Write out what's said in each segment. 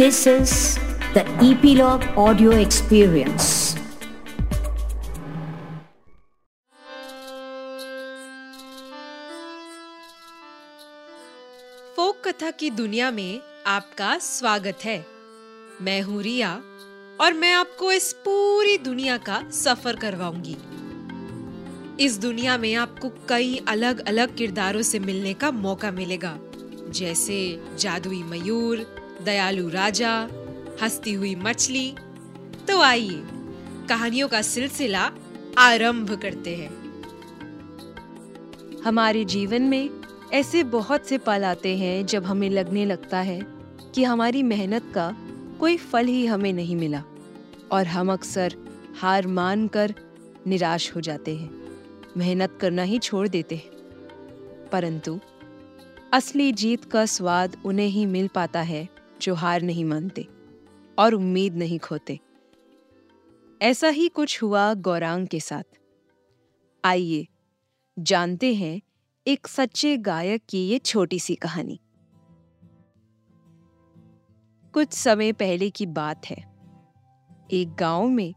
This is the Epilogue Audio Experience. Folk कथा की दुनिया में आपका स्वागत है मैं हूँ रिया और मैं आपको इस पूरी दुनिया का सफ़र करवाऊँगी इस दुनिया में आपको कई अलग अलग किरदारों से मिलने का मौका मिलेगा, जैसे जादुई मयूर दयालु राजा, हंसती हुई मछली। तो आइए, कहानियों का सिलसिला आरंभ करते हैं। हमारे जीवन में ऐसे बहुत से पल आते हैं जब हमें लगने लगता है कि हमारी मेहनत का कोई फल ही हमें नहीं मिला और हम अक्सर हार मान कर निराश हो जाते हैं। मेहनत करना ही छोड़ देते हैं। परंतु असली जीत का स्वाद उन्हें ही मिल पाता है जो हार नहीं मानते और उम्मीद नहीं खोते। ऐसा ही कुछ हुआ गौरांग के साथ। आइए, जानते हैं एक सच्चे गायक की ये छोटी सी कहानी। कुछ समय पहले की बात है। एक गाँव में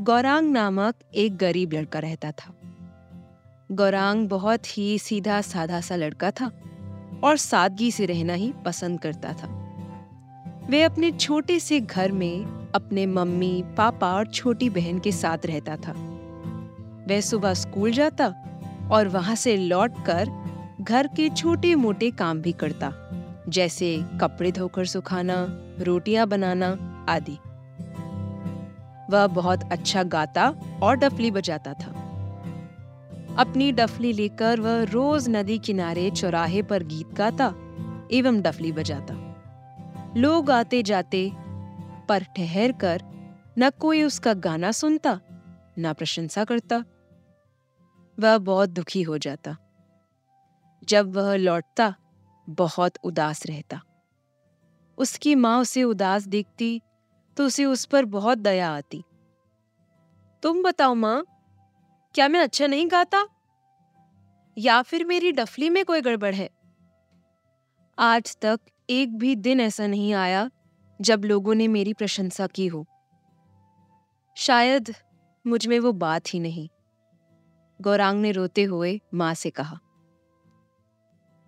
गौरांग नामक एक गरीब लड़का रहता था। गौरांग बहुत ही सीधा साधा सा लड़का था और सादगी से रहना ही पसंद करता था। वे अपने छोटे से घर में अपने मम्मी, पापा और छोटी बहन के साथ रहता था। वह सुबह स्कूल जाता और वहाँ से लौटकर घर के छोटे मोटे काम भी करता, जैसे कपड़े धोकर सुखाना, रोटियाँ बनाना आदि। वह बहुत अच्छा गाता और डफली बजाता था। अपनी डफली लेकर वह रोज नदी किनारे चौराहे पर गीत गाता एवं डफली बजाता। लोग आते जाते पर ठहर कर न कोई उसका गाना सुनता, न प्रशंसा करता। वह बहुत दुखी हो जाता। जब वह लौटता, बहुत उदास रहता। उसकी माँ उसे उदास देखती तो उसे उस पर बहुत दया आती। तुम बताओ माँ, क्या मैं अच्छा नहीं गाता? या फिर मेरी डफली में कोई गड़बड़ है? आज तक एक भी दिन ऐसा नहीं आया जब लोगों ने मेरी प्रशंसा की हो। शायद मुझमें वो बात ही नहीं। गौरांग ने रोते हुए माँ से कहा।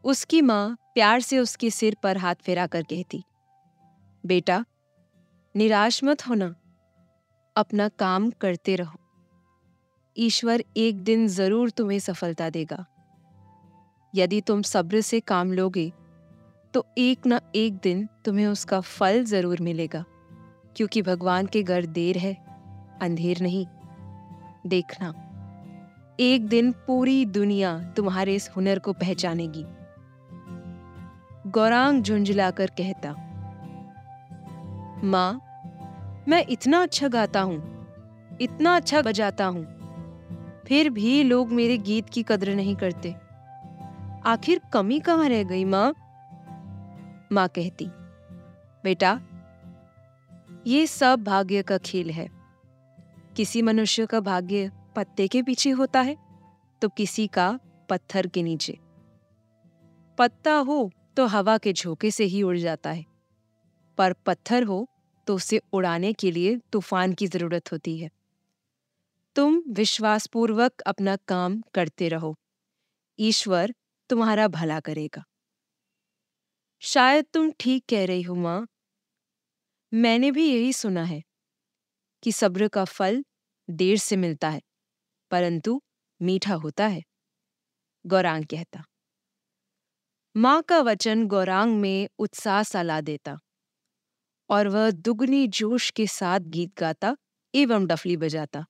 उसकी माँ प्यार से उसके सिर पर हाथ फेरा कर कहती, बेटा, निराश मत होना। अपना काम करते रहो। ईश्वर एक दिन ज़रूर तुम्हें सफलता देगा। यदि तुम सब्र से काम लोगे तो एक न एक दिन तुम्हें उसका फल ज़रूर मिलेगा, क्योंकि भगवान के घर देर है, अंधेर नहीं। देखना, एक दिन पूरी दुनिया तुम्हारे इस हुनर को पहचानेगी। गौरांग झुंझलाकर कहता, माँ, मैं इतना अच्छा गाता हूँ, इतना अच्छा बजाता हूँ, फिर भी लोग मेरे गीत की कदर नहीं करते। आखिर कमी कहाँ रह गई, माँ? माँ कहती, बेटा, ये सब भाग्य का खेल है। किसी मनुष्य का भाग्य पत्ते के पीछे होता है तो किसी का पत्थर के नीचे। पत्ता हो तो हवा के झोंके से ही उड़ जाता है, पर पत्थर हो तो उसे उड़ाने के लिए तूफ़ान की ज़रूरत होती है। तुम विश्वासपूर्वक अपना काम करते रहो। ईश्वर तुम्हारा भला करेगा। शायद तुम ठीक कह रही हो, माँ। मैंने भी यही सुना है कि सब्र का फल देर से मिलता है, परंतु मीठा होता है, गौरांग कहता। माँ का वचन गौरांग में उत्साह सा ला देता और वह दुगनी जोश के साथ गीत गाता एवं डफली बजाता।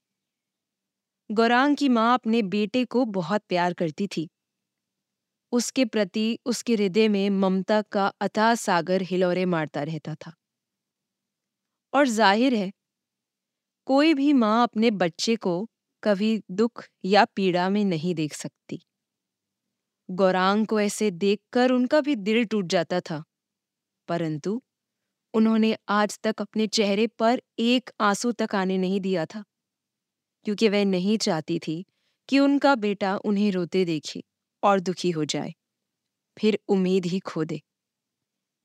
गौरांग की माँ अपने बेटे को बहुत प्यार करती थी। उसके प्रति उसके हृदय में ममता का अथाह सागर हिलोरे मारता रहता था। और ज़ाहिर है, कोई भी माँ अपने बच्चे को कभी दुख या पीड़ा में नहीं देख सकती। गौरांग को ऐसे देखकर उनका भी दिल टूट जाता था, परंतु उन्होंने आज तक अपने चेहरे पर एक आँसू तक आने नहीं दिया था, क्योंकि वह नहीं चाहती थी कि उनका बेटा उन्हें रोते देखे। और दुखी हो जाए। फिर उम्मीद ही खो दे।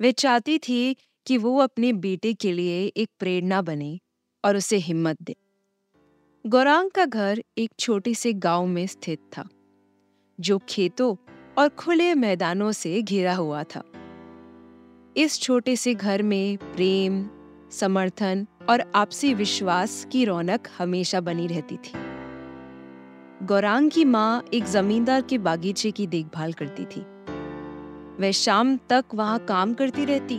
वे चाहती थी कि वो अपने बेटे के लिए एक प्रेरणा बने और उसे हिम्मत दे। गौरांग का घर एक छोटे से गाँव में स्थित था, जो खेतों और खुले मैदानों से घिरा हुआ था। इस छोटे से घर में प्रेम, समर्थन और आपसी विश्वास की रौनक हमेशा बनी रहती थी। गौरांग की माँ एक जमींदार के बागीचे की देखभाल करती थी। वह शाम तक वहाँ काम करती रहती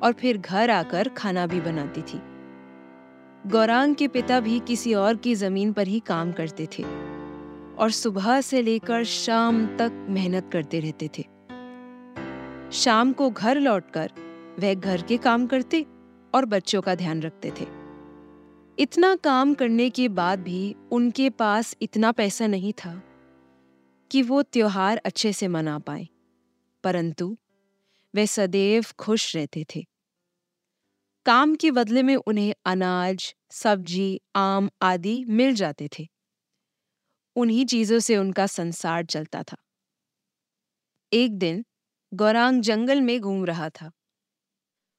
और फिर घर आकर खाना भी बनाती थी। गौरांग के पिता भी किसी और की ज़मीन पर ही काम करते थे और सुबह से लेकर शाम तक मेहनत करते रहते थे। शाम को घर लौटकर वह घर के काम करते और बच्चों का ध्यान रखते थे। इतना काम करने के बाद भी उनके पास इतना पैसा नहीं था कि वो त्योहार अच्छे से मना पाए। परंतु वे सदैव खुश रहते थे। काम के बदले में उन्हें अनाज, सब्ज़ी, आम आदि मिल जाते थे। उन्हीं चीज़ों से उनका संसार चलता था। एक दिन गौरांग जंगल में घूम रहा था।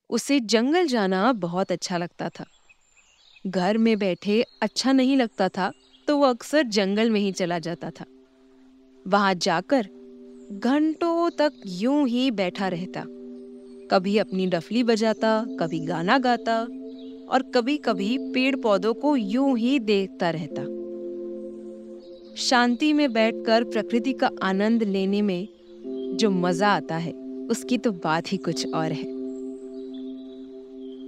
उसे जंगल जाना बहुत अच्छा लगता था। घर में बैठे अच्छा नहीं लगता था तो वो अक्सर जंगल में ही चला जाता था। वहाँ जाकर घंटों तक यूँ ही बैठा रहता। कभी अपनी डफली बजाता, कभी गाना गाता और कभी कभी पेड़ पौधों को यूँ ही देखता रहता। शांति में बैठकर प्रकृति का आनंद लेने में जो मज़ा आता है, उसकी तो बात ही कुछ और है।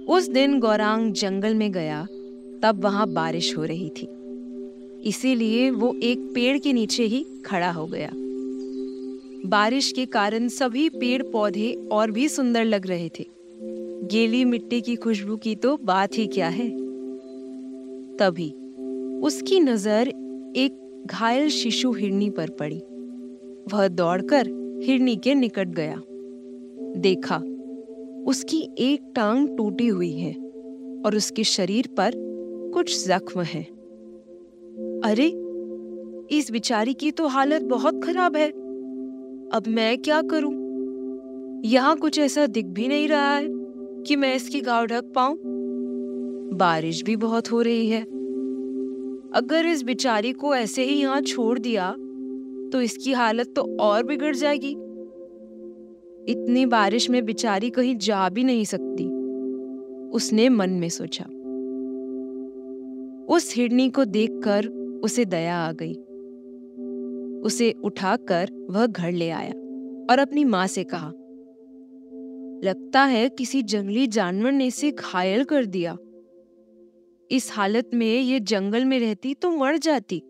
उस दिन गौरांग जंगल में गया तब वहाँ बारिश हो रही थी। इसीलिए वो एक पेड़ के नीचे ही खड़ा हो गया। बारिश के कारण सभी पेड़ पौधे और भी सुंदर लग रहे थे। गीली मिट्टी की खुशबू की तो बात ही क्या है? तभी उसकी नज़र एक घायल शिशु हिरनी पर पड़ी। वह दौड़कर हिरनी के निकट गया। देखा, उसकी एक टांग टूटी हुई है और उसके शरीर पर कुछ जख्म है। अरे, इस बिचारी की तो हालत बहुत खराब है। अब मैं क्या करूँ? यहाँ कुछ ऐसा दिख भी नहीं रहा है कि मैं इसकी गाव ढक पाऊँ। बारिश भी बहुत हो रही है। अगर इस बिचारी को ऐसे ही यहाँ छोड़ दिया तो इसकी हालत तो और बिगड़ जाएगी। इतनी बारिश में बिचारी कहीं जा भी नहीं सकती। उसने मन में सोचा। उस हिरनी को देखकर उसे दया आ गई। उसे उठाकर वह घर ले आया और अपनी माँ से कहा, लगता है किसी जंगली जानवर ने इसे घायल कर दिया। इस हालत में ये जंगल में रहती तो मर जाती,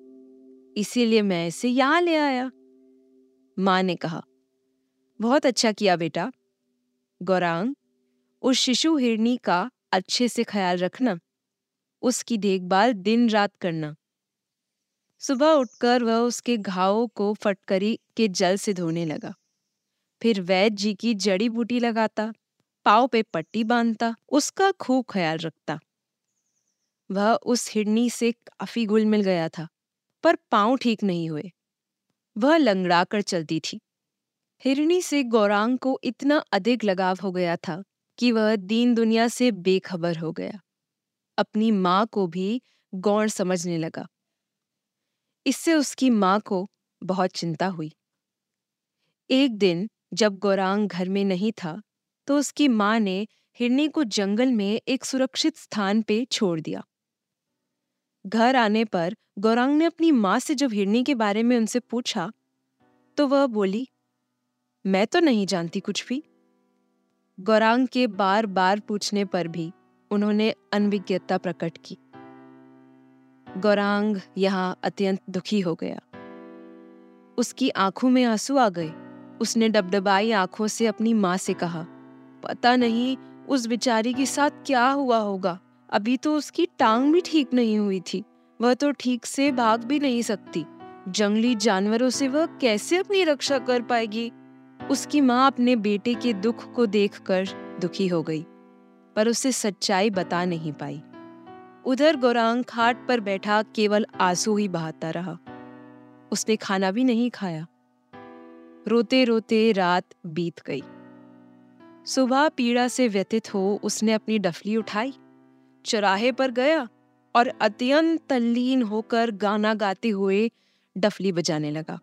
इसीलिए मैं इसे यहाँ ले आया। माँ ने कहा, बहुत अच्छा किया बेटा। गौरांग, उस शिशु हिरनी का अच्छे से ख्याल रखना। उसकी देखभाल दिन रात करना। सुबह उठकर वह उसके घावों को फटकरी के जल से धोने लगा। फिर वैद्य जी की जड़ी बूटी लगाता, पाव पे पट्टी बांधता, उसका खूब ख्याल रखता। वह उस हिरनी से काफ़ी गुल मिल गया था, पर पाँव ठीक नहीं हुए। वह लंगड़ा कर चलती थी। हिरणी से गौरांग को इतना अधिक लगाव हो गया था कि वह दीन दुनिया से बेखबर हो गया। अपनी माँ को भी गौर समझने लगा। इससे उसकी माँ को बहुत चिंता हुई। एक दिन जब गौरांग घर में नहीं था तो उसकी माँ ने हिरनी को जंगल में एक सुरक्षित स्थान पे छोड़ दिया। घर आने पर गौरांग ने अपनी माँ से जब हिरनी के बारे में उनसे पूछा तो वह बोली, मैं तो नहीं जानती कुछ भी। गौरांग के बार बार पूछने पर भी उन्होंने अनविज्ञता प्रकट की। गौरांग यहाँ अत्यंत दुखी हो गया। उसकी आँखों में आँसू आ गए। उसने डबडबाई आँखों से अपनी माँ से कहा, पता नहीं, उस बिचारी के साथ क्या हुआ होगा? अभी तो उसकी टांग भी ठीक नहीं हुई थी। वह तो ठीक से भाग भी नहीं सकती। जंगली जानवरों से वह कैसे अपनी रक्षा कर पाएगी? उसकी माँ अपने बेटे के दुख को देखकर दुखी हो गई। पर उसे सच्चाई बता नहीं पाई। उधर गौरांग खाट पर बैठा केवल आँसू ही बहाता रहा। उसने खाना भी नहीं खाया। रोते रोते रात बीत गई। सुबह पीड़ा से व्यथित हो उसने अपनी डफली उठाई, चौराहे पर गया और अत्यंत तल्लीन होकर गाना गाते हुए डफली बजाने लगा।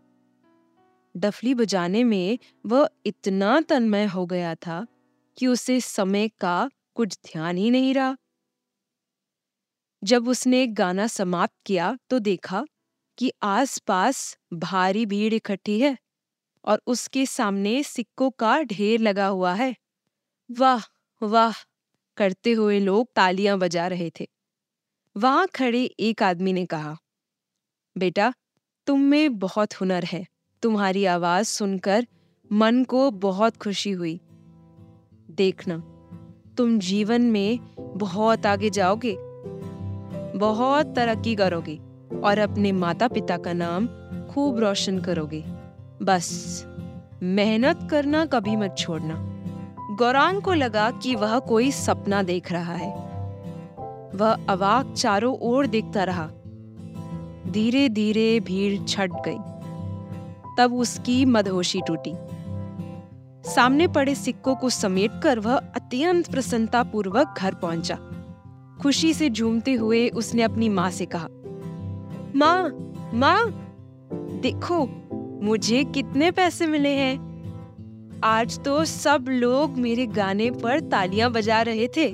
डफली बजाने में वह इतना तन्मय हो गया था कि उसे समय का कुछ ध्यान ही नहीं रहा। जब उसने गाना समाप्त किया तो देखा कि आसपास भारी भीड़ इकट्ठी है और उसके सामने सिक्कों का ढेर लगा हुआ है। वाह वाह, करते हुए लोग तालियाँ बजा रहे थे। वहाँ खड़े एक आदमी ने कहा, बेटा, तुम में बहुत हुनर है। तुम्हारी आवाज़ सुनकर मन को बहुत खुशी हुई। देखना तुम जीवन में बहुत आगे जाओगे, बहुत तरक्की करोगे और अपने माता पिता का नाम खूब रोशन करोगे। बस मेहनत करना कभी मत छोड़ना। गौरांग को लगा कि वह कोई सपना देख रहा है। वह अवाक चारों ओर देखता रहा। धीरे धीरे भीड़ छट गई। तब उसकी मदहोशी टूटी। सामने पड़े सिक्कों को समेटकर वह अत्यंत प्रसन्नता पूर्वक घर पहुँचा। खुशी से झूमते हुए उसने अपनी माँ से कहा, माँ माँ, देखो, मुझे कितने पैसे मिले हैं। आज तो सब लोग मेरे गाने पर तालियाँ बजा रहे थे।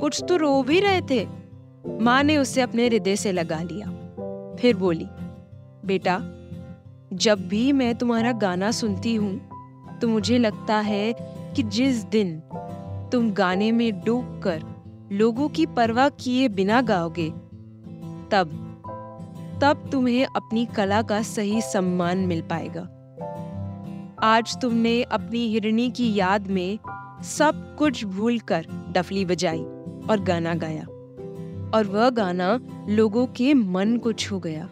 कुछ तो रो भी रहे थे। माँ ने उसे अपने हृदय से लगा लिया। फिर बोली, बेटा, जब भी मैं तुम्हारा गाना सुनती हूँ तो मुझे लगता है कि जिस दिन तुम गाने में डूब कर लोगों की परवाह किए बिना गाओगे, तब तब तुम्हें अपनी कला का सही सम्मान मिल पाएगा। आज तुमने अपनी हिरणी की याद में सब कुछ भूलकर डफली बजाई और गाना गाया, और वह गाना लोगों के मन को छू गया।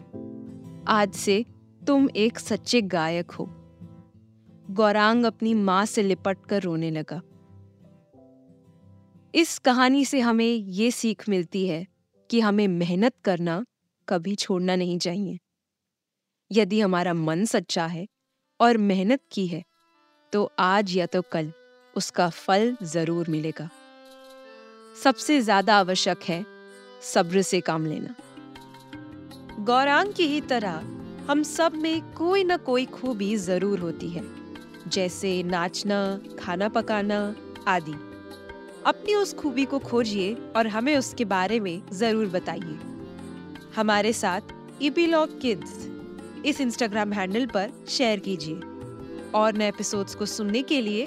आज से तुम एक सच्चे गायक हो। गौरांग अपनी माँ से लिपट कर रोने लगा। इस कहानी से हमें ये सीख मिलती है कि हमें मेहनत करना कभी छोड़ना नहीं चाहिए। यदि हमारा मन सच्चा है और मेहनत की है तो आज या तो कल उसका फल ज़रूर मिलेगा। सबसे ज़्यादा आवश्यक है सब्र से काम लेना। गौरांग की ही तरह हम सब में कोई ना कोई खूबी ज़रूर होती है। जैसे नाचना, खाना पकाना आदि। अपनी उस खूबी को खोजिए और हमें उसके बारे में ज़रूर बताइए। हमारे साथ ईपीलॉग किड्स इस इंस्टाग्राम हैंडल पर शेयर कीजिए। और नए एपिसोड्स को सुनने के लिए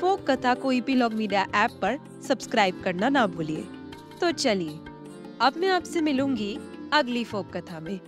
फोक कथा को ईपीलॉग मीडिया ऐप पर सब्सक्राइब करना ना भूलिए। तो चलिए, अब मैं आपसे मिलूँगी अगली फोक कथा में।